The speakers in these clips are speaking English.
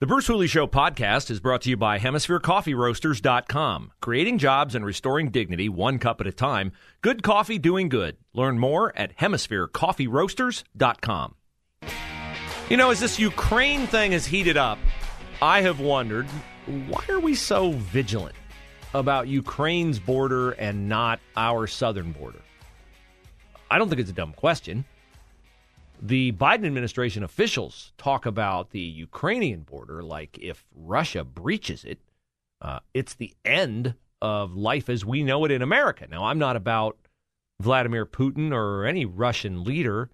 The Bruce Hooley Show podcast is brought to you by HemisphereCoffeeRoasters.com. Creating jobs and restoring dignity one cup at a time. Good coffee doing good. Learn more at HemisphereCoffeeRoasters.com. You know, as this Ukraine thing has heated up, I have wondered why are we so vigilant about Ukraine's border and not our southern border? I don't think it's a dumb question. The Biden administration officials talk about the Ukrainian border like if Russia breaches it, uh, it's the end of life as we know it in America. Now, I'm not about Vladimir Putin or any Russian leader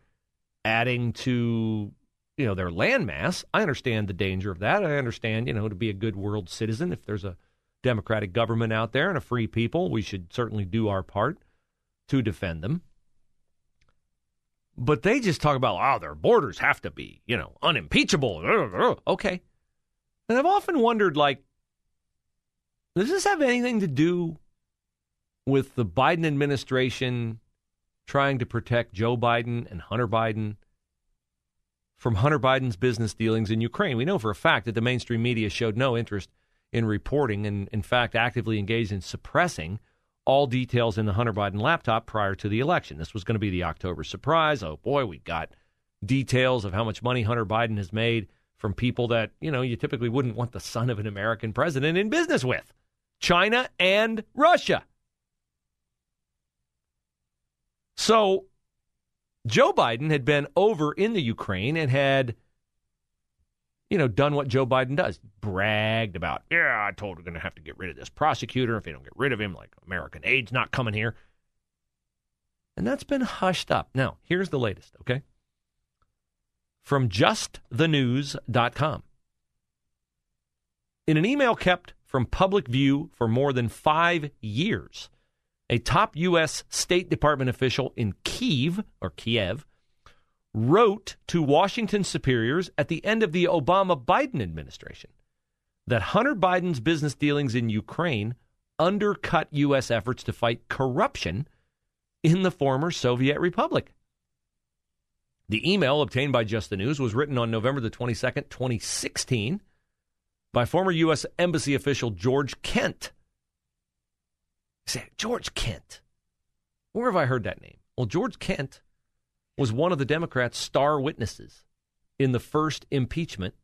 adding to you know their landmass. I understand the danger of that. I understand you know to be a good world citizen if there's a democratic government out there and a free people, we should certainly do our part to defend them. But they just talk about, oh, their borders have to be, you know, unimpeachable. Okay. And I've often wondered, like, does this have anything to do with the Biden administration trying to protect Joe Biden and Hunter Biden from Hunter Biden's business dealings in Ukraine? We know for a fact that the mainstream media showed no interest in reporting and, in fact, actively engaged in suppressing all details in the Hunter Biden laptop prior to the election. This was going to be the October surprise. Oh boy, we got details of how much money Hunter Biden has made from people that, you know, you typically wouldn't want the son of an American president in business with China and Russia. So Joe Biden had been over in the Ukraine and had you know, done what Joe Biden does, bragged about, yeah, I told we're going to have to get rid of this prosecutor. If they don't get rid of him, like American aid's not coming here. And that's been hushed up. Now, here's the latest, okay? From justthenews.com. In an email kept from public view for more than five years, a top U.S. State Department official in Kiev, or Kiev, wrote to Washington superiors at the end of the Obama Biden administration that Hunter Biden's business dealings in Ukraine undercut U.S. efforts to fight corruption in the former Soviet Republic. The email obtained by Just the News was written on November the 22nd, 2016, by former U.S. Embassy official George Kent. say, George Kent. Where have I heard that name? Well, George Kent was one of the Democrats' star witnesses in the first impeachment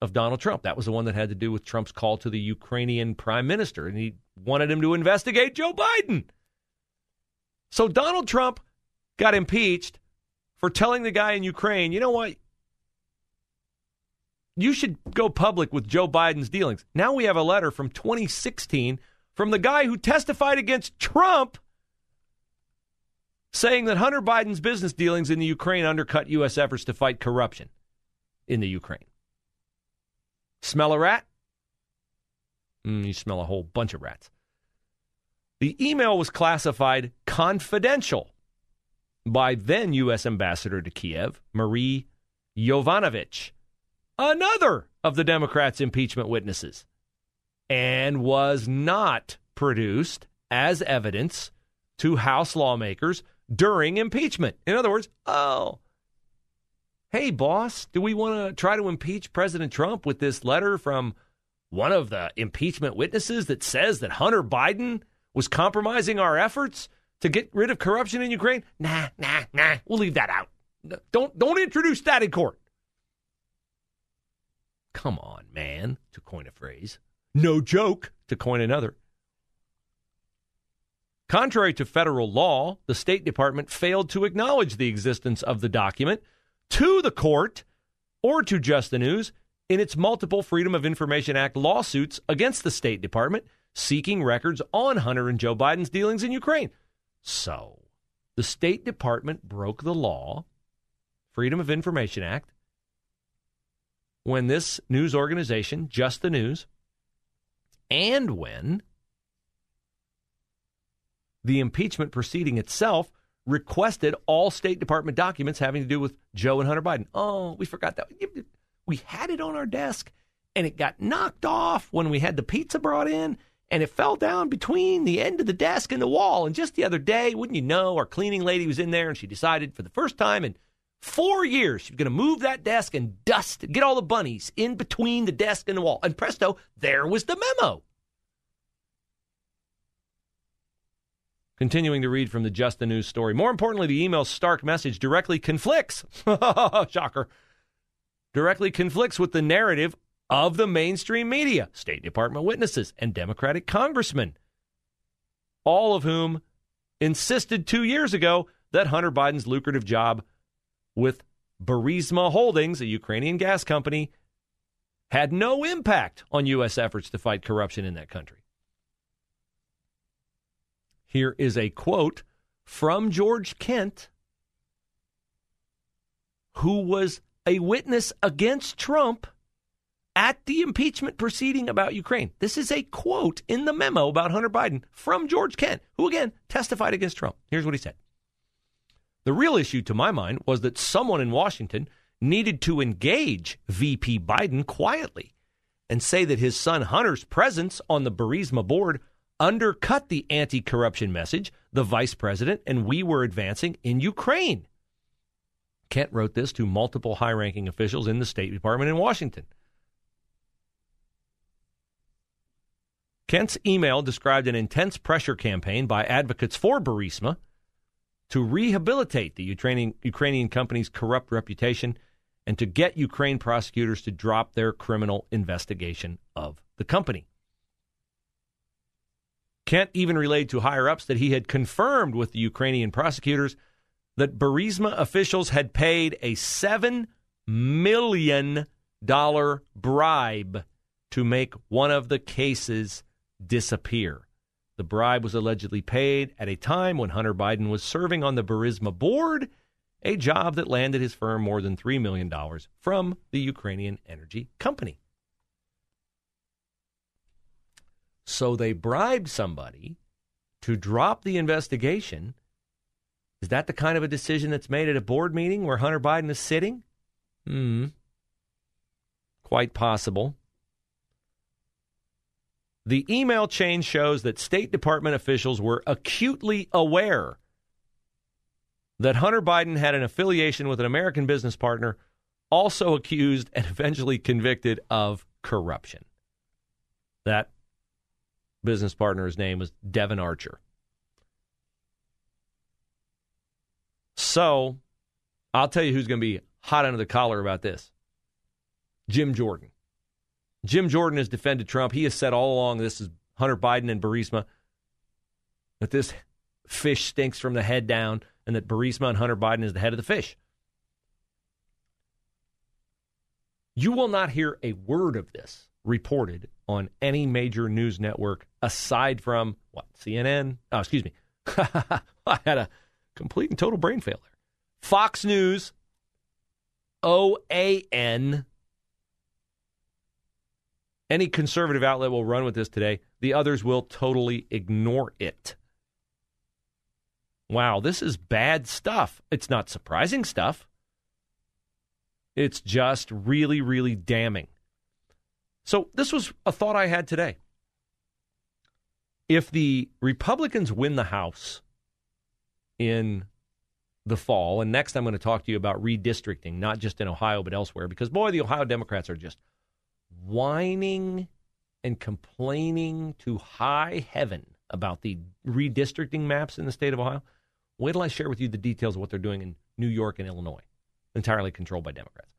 of Donald Trump. That was the one that had to do with Trump's call to the Ukrainian prime minister, and he wanted him to investigate Joe Biden. So Donald Trump got impeached for telling the guy in Ukraine, you know what? You should go public with Joe Biden's dealings. Now we have a letter from 2016 from the guy who testified against Trump saying that Hunter Biden's business dealings in the Ukraine undercut U.S. efforts to fight corruption in the Ukraine. Smell a rat? Mm, you smell a whole bunch of rats. The email was classified confidential by then U.S. Ambassador to Kiev, Marie Yovanovitch, another of the Democrats' impeachment witnesses, and was not produced as evidence to House lawmakers during impeachment. In other words, oh, hey, boss, do we want to try to impeach President Trump with this letter from one of the impeachment witnesses that says that Hunter Biden was compromising our efforts to get rid of corruption in Ukraine? Nah, nah, nah. We'll leave that out. Don't don't introduce that in court. Come on, man, to coin a phrase. No joke, to coin another. Contrary to federal law, the State Department failed to acknowledge the existence of the document to the court or to Just the News in its multiple Freedom of Information Act lawsuits against the State Department seeking records on Hunter and Joe Biden's dealings in Ukraine. So, the State Department broke the law, Freedom of Information Act, when this news organization, Just the News, and when the impeachment proceeding itself requested all State Department documents having to do with Joe and Hunter Biden. Oh, we forgot that. We had it on our desk and it got knocked off when we had the pizza brought in and it fell down between the end of the desk and the wall. And just the other day, wouldn't you know, our cleaning lady was in there and she decided for the first time in four years she was going to move that desk and dust, get all the bunnies in between the desk and the wall. And presto, there was the memo. Continuing to read from the Just the News story. More importantly, the email's stark message directly conflicts. Shocker. Directly conflicts with the narrative of the mainstream media, State Department witnesses, and Democratic congressmen, all of whom insisted two years ago that Hunter Biden's lucrative job with Burisma Holdings, a Ukrainian gas company, had no impact on U.S. efforts to fight corruption in that country. Here is a quote from George Kent, who was a witness against Trump at the impeachment proceeding about Ukraine. This is a quote in the memo about Hunter Biden from George Kent, who again testified against Trump. Here's what he said The real issue, to my mind, was that someone in Washington needed to engage VP Biden quietly and say that his son Hunter's presence on the Burisma board undercut the anti corruption message the vice president and we were advancing in Ukraine. Kent wrote this to multiple high ranking officials in the State Department in Washington. Kent's email described an intense pressure campaign by advocates for Burisma to rehabilitate the Ukrainian, Ukrainian company's corrupt reputation and to get Ukraine prosecutors to drop their criminal investigation of the company. Kent even relayed to higher ups that he had confirmed with the Ukrainian prosecutors that Burisma officials had paid a $7 million bribe to make one of the cases disappear. The bribe was allegedly paid at a time when Hunter Biden was serving on the Burisma board, a job that landed his firm more than $3 million from the Ukrainian energy company. So they bribed somebody to drop the investigation. Is that the kind of a decision that's made at a board meeting where Hunter Biden is sitting? Hmm. Quite possible. The email chain shows that State Department officials were acutely aware that Hunter Biden had an affiliation with an American business partner, also accused and eventually convicted of corruption. That business partner's name was Devon Archer. So I'll tell you who's going to be hot under the collar about this Jim Jordan. Jim Jordan has defended Trump. He has said all along this is Hunter Biden and Burisma, that this fish stinks from the head down, and that Burisma and Hunter Biden is the head of the fish. You will not hear a word of this reported on any major news network aside from what CNN. Oh, excuse me. I had a complete and total brain failure. Fox News, OAN. Any conservative outlet will run with this today. The others will totally ignore it. Wow, this is bad stuff. It's not surprising stuff. It's just really, really damning. So, this was a thought I had today. If the Republicans win the House in the fall, and next I'm going to talk to you about redistricting, not just in Ohio, but elsewhere, because boy, the Ohio Democrats are just whining and complaining to high heaven about the redistricting maps in the state of Ohio. Wait till I share with you the details of what they're doing in New York and Illinois, entirely controlled by Democrats.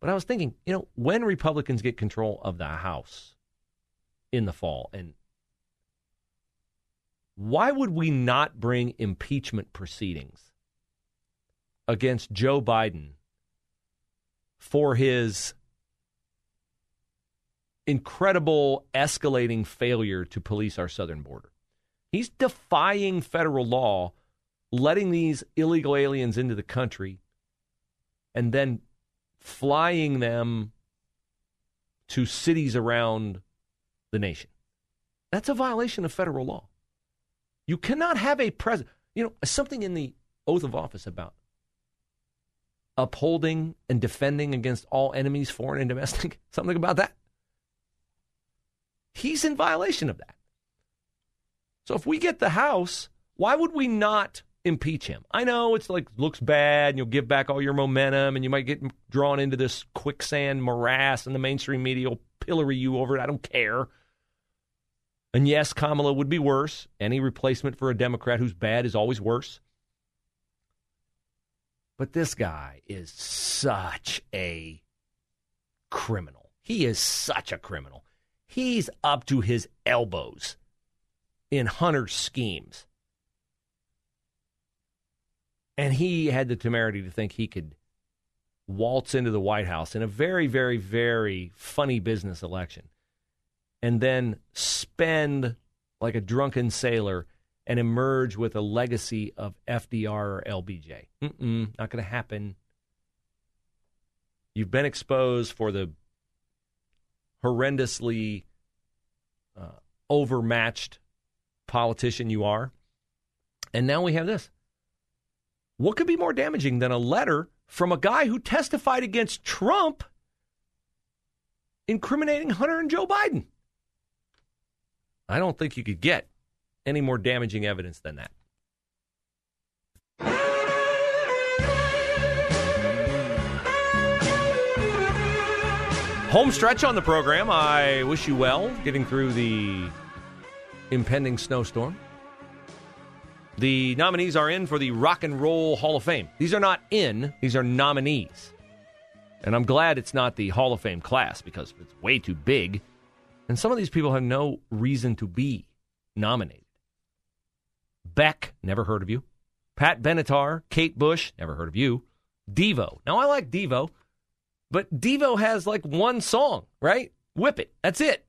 But I was thinking, you know, when Republicans get control of the House in the fall, and why would we not bring impeachment proceedings against Joe Biden for his incredible escalating failure to police our southern border? He's defying federal law, letting these illegal aliens into the country, and then flying them to cities around the nation. That's a violation of federal law. You cannot have a president, you know, something in the oath of office about upholding and defending against all enemies, foreign and domestic, something about that. He's in violation of that. So if we get the House, why would we not impeach him? I know it's like looks bad and you'll give back all your momentum and you might get drawn into this quicksand morass and the mainstream media will pillory you over it. I don't care. And yes, Kamala would be worse. Any replacement for a Democrat who's bad is always worse. But this guy is such a criminal. He is such a criminal. He's up to his elbows in Hunter's schemes. And he had the temerity to think he could waltz into the White House in a very, very, very funny business election and then spend like a drunken sailor and emerge with a legacy of FDR or LBJ. Mm-mm, not going to happen. You've been exposed for the horrendously uh, overmatched politician you are. And now we have this. What could be more damaging than a letter from a guy who testified against Trump incriminating Hunter and Joe Biden? I don't think you could get any more damaging evidence than that. Home stretch on the program. I wish you well getting through the impending snowstorm. The nominees are in for the Rock and Roll Hall of Fame. These are not in, these are nominees. And I'm glad it's not the Hall of Fame class because it's way too big. And some of these people have no reason to be nominated. Beck, never heard of you. Pat Benatar, Kate Bush, never heard of you. Devo. Now, I like Devo, but Devo has like one song, right? Whip it. That's it.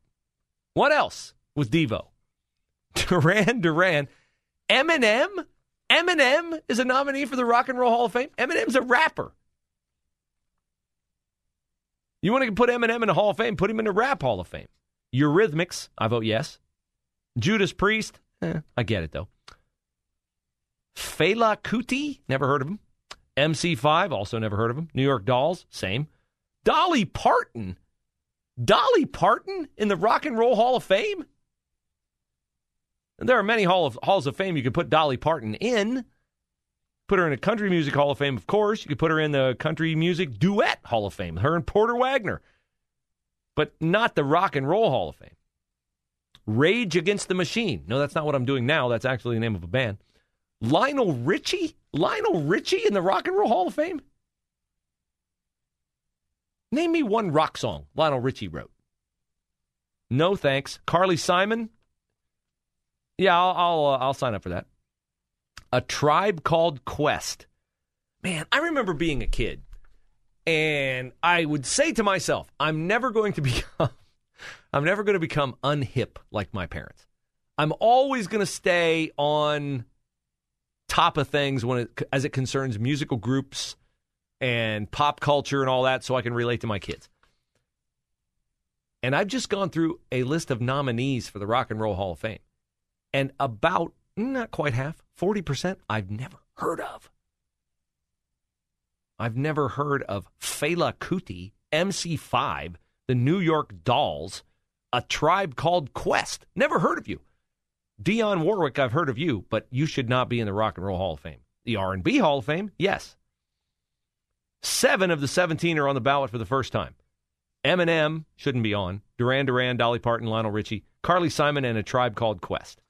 What else was Devo? Duran Duran. Eminem? Eminem is a nominee for the Rock and Roll Hall of Fame. Eminem's a rapper. You want to put Eminem in the Hall of Fame? Put him in the Rap Hall of Fame. Eurythmics, I vote yes. Judas Priest, eh, I get it though. Fela Kuti, never heard of him. MC5, also never heard of him. New York Dolls, same. Dolly Parton, Dolly Parton in the Rock and Roll Hall of Fame. And there are many hall of, halls of fame you could put Dolly Parton in. Put her in a country music hall of fame, of course. You could put her in the country music duet hall of fame. Her and Porter Wagoner, but not the Rock and Roll Hall of Fame. Rage Against the Machine. No, that's not what I'm doing now. That's actually the name of a band. Lionel Richie? Lionel Richie in the Rock and Roll Hall of Fame? Name me one rock song Lionel Richie wrote. No thanks. Carly Simon? Yeah, I'll I'll, uh, I'll sign up for that. A Tribe Called Quest. Man, I remember being a kid and I would say to myself, I'm never going to become I'm never going to become unhip like my parents. I'm always going to stay on top of things when it, as it concerns musical groups and pop culture and all that so I can relate to my kids. And I've just gone through a list of nominees for the Rock and Roll Hall of Fame. And about mm, not quite half, 40% I've never heard of. I've never heard of Fela Kuti, MC5, the New York Dolls, a tribe called Quest. Never heard of you. Dionne Warwick, I've heard of you, but you should not be in the Rock and Roll Hall of Fame. The R&B Hall of Fame, yes. Seven of the 17 are on the ballot for the first time. Eminem shouldn't be on. Duran Duran, Dolly Parton, Lionel Richie, Carly Simon, and a tribe called Quest.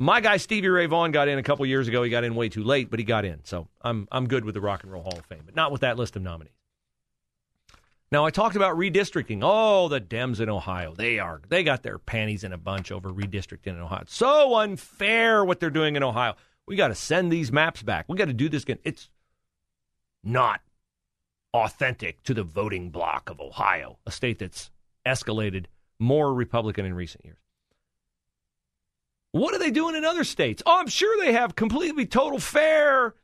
My guy Stevie Ray Vaughan got in a couple years ago. He got in way too late, but he got in. So I'm I'm good with the Rock and Roll Hall of Fame, but not with that list of nominees. Now I talked about redistricting. Oh, the Dems in Ohio. They are they got their panties in a bunch over redistricting in Ohio. It's so unfair what they're doing in Ohio. We got to send these maps back. We got to do this again. It's not authentic to the voting bloc of Ohio, a state that's escalated more Republican in recent years. What are they doing in other states? Oh, I'm sure they have completely total fair,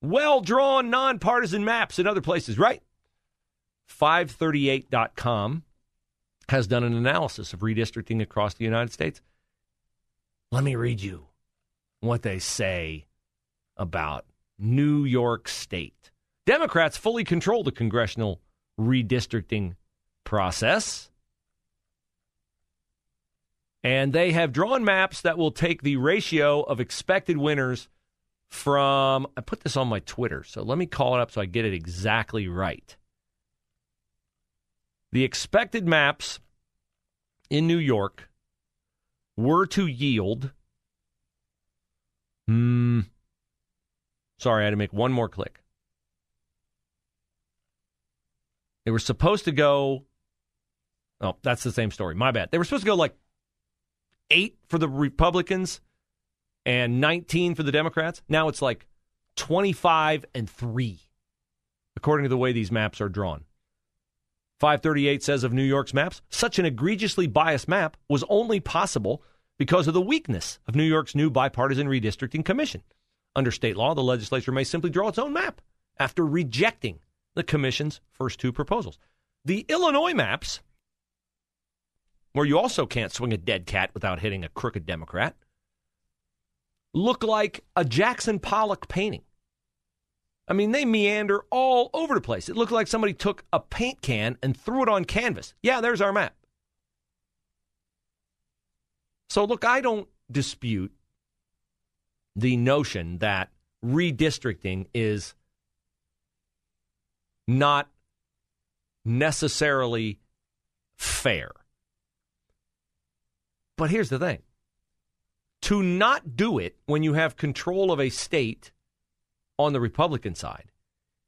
well drawn, nonpartisan maps in other places, right? 538.com has done an analysis of redistricting across the United States. Let me read you what they say about New York State. Democrats fully control the congressional redistricting process. And they have drawn maps that will take the ratio of expected winners from, I put this on my Twitter, so let me call it up so I get it exactly right. The expected maps in New York were to yield. Hmm. Sorry, I had to make one more click. They were supposed to go. Oh, that's the same story. My bad. They were supposed to go like eight for the Republicans and 19 for the Democrats. Now it's like 25 and 3, according to the way these maps are drawn. 538 says of New York's maps, such an egregiously biased map was only possible because of the weakness of New York's new bipartisan redistricting commission. Under state law, the legislature may simply draw its own map after rejecting the commission's first two proposals. The Illinois maps, where you also can't swing a dead cat without hitting a crooked Democrat, look like a Jackson Pollock painting. I mean, they meander all over the place. It looked like somebody took a paint can and threw it on canvas. Yeah, there's our map. So, look, I don't dispute the notion that redistricting is not necessarily fair. But here's the thing to not do it when you have control of a state on the Republican side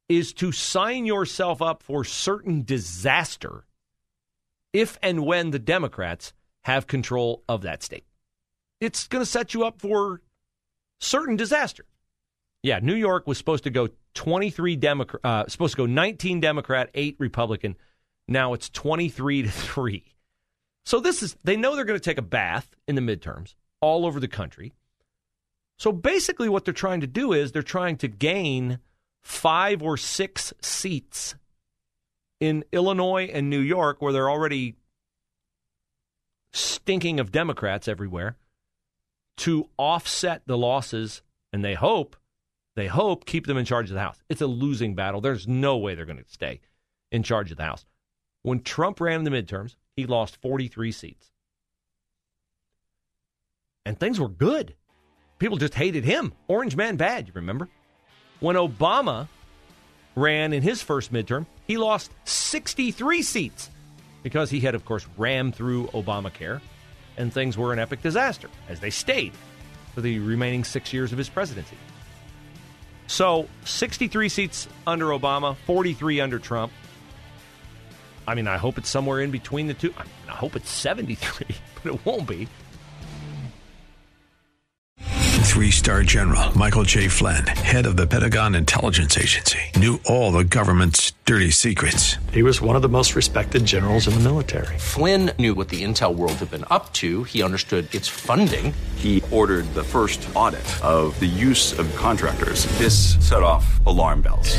is to sign yourself up for certain disaster if and when the Democrats have control of that state. It's going to set you up for certain disaster. Yeah, New York was supposed to go 23 Democrat, uh, supposed to go 19 Democrat, 8 Republican. Now it's 23 to 3. So this is they know they're going to take a bath in the midterms all over the country. So basically what they're trying to do is they're trying to gain 5 or 6 seats in Illinois and New York where they're already stinking of Democrats everywhere to offset the losses, and they hope, they hope, keep them in charge of the House. It's a losing battle. There's no way they're going to stay in charge of the House. When Trump ran in the midterms, he lost 43 seats. And things were good. People just hated him. Orange man bad, you remember? When Obama ran in his first midterm, he lost 63 seats because he had, of course, rammed through Obamacare and things were an epic disaster, as they stayed for the remaining six years of his presidency. So, 63 seats under Obama, 43 under Trump. I mean, I hope it's somewhere in between the two. I, hope it's 73, but it won't be. Three star general Michael J. Flynn, head of the Pentagon Intelligence Agency, knew all the government's dirty secrets. He was one of the most respected generals in the military. Flynn knew what the intel world had been up to, he understood its funding. He ordered the first audit of the use of contractors. This set off alarm bells.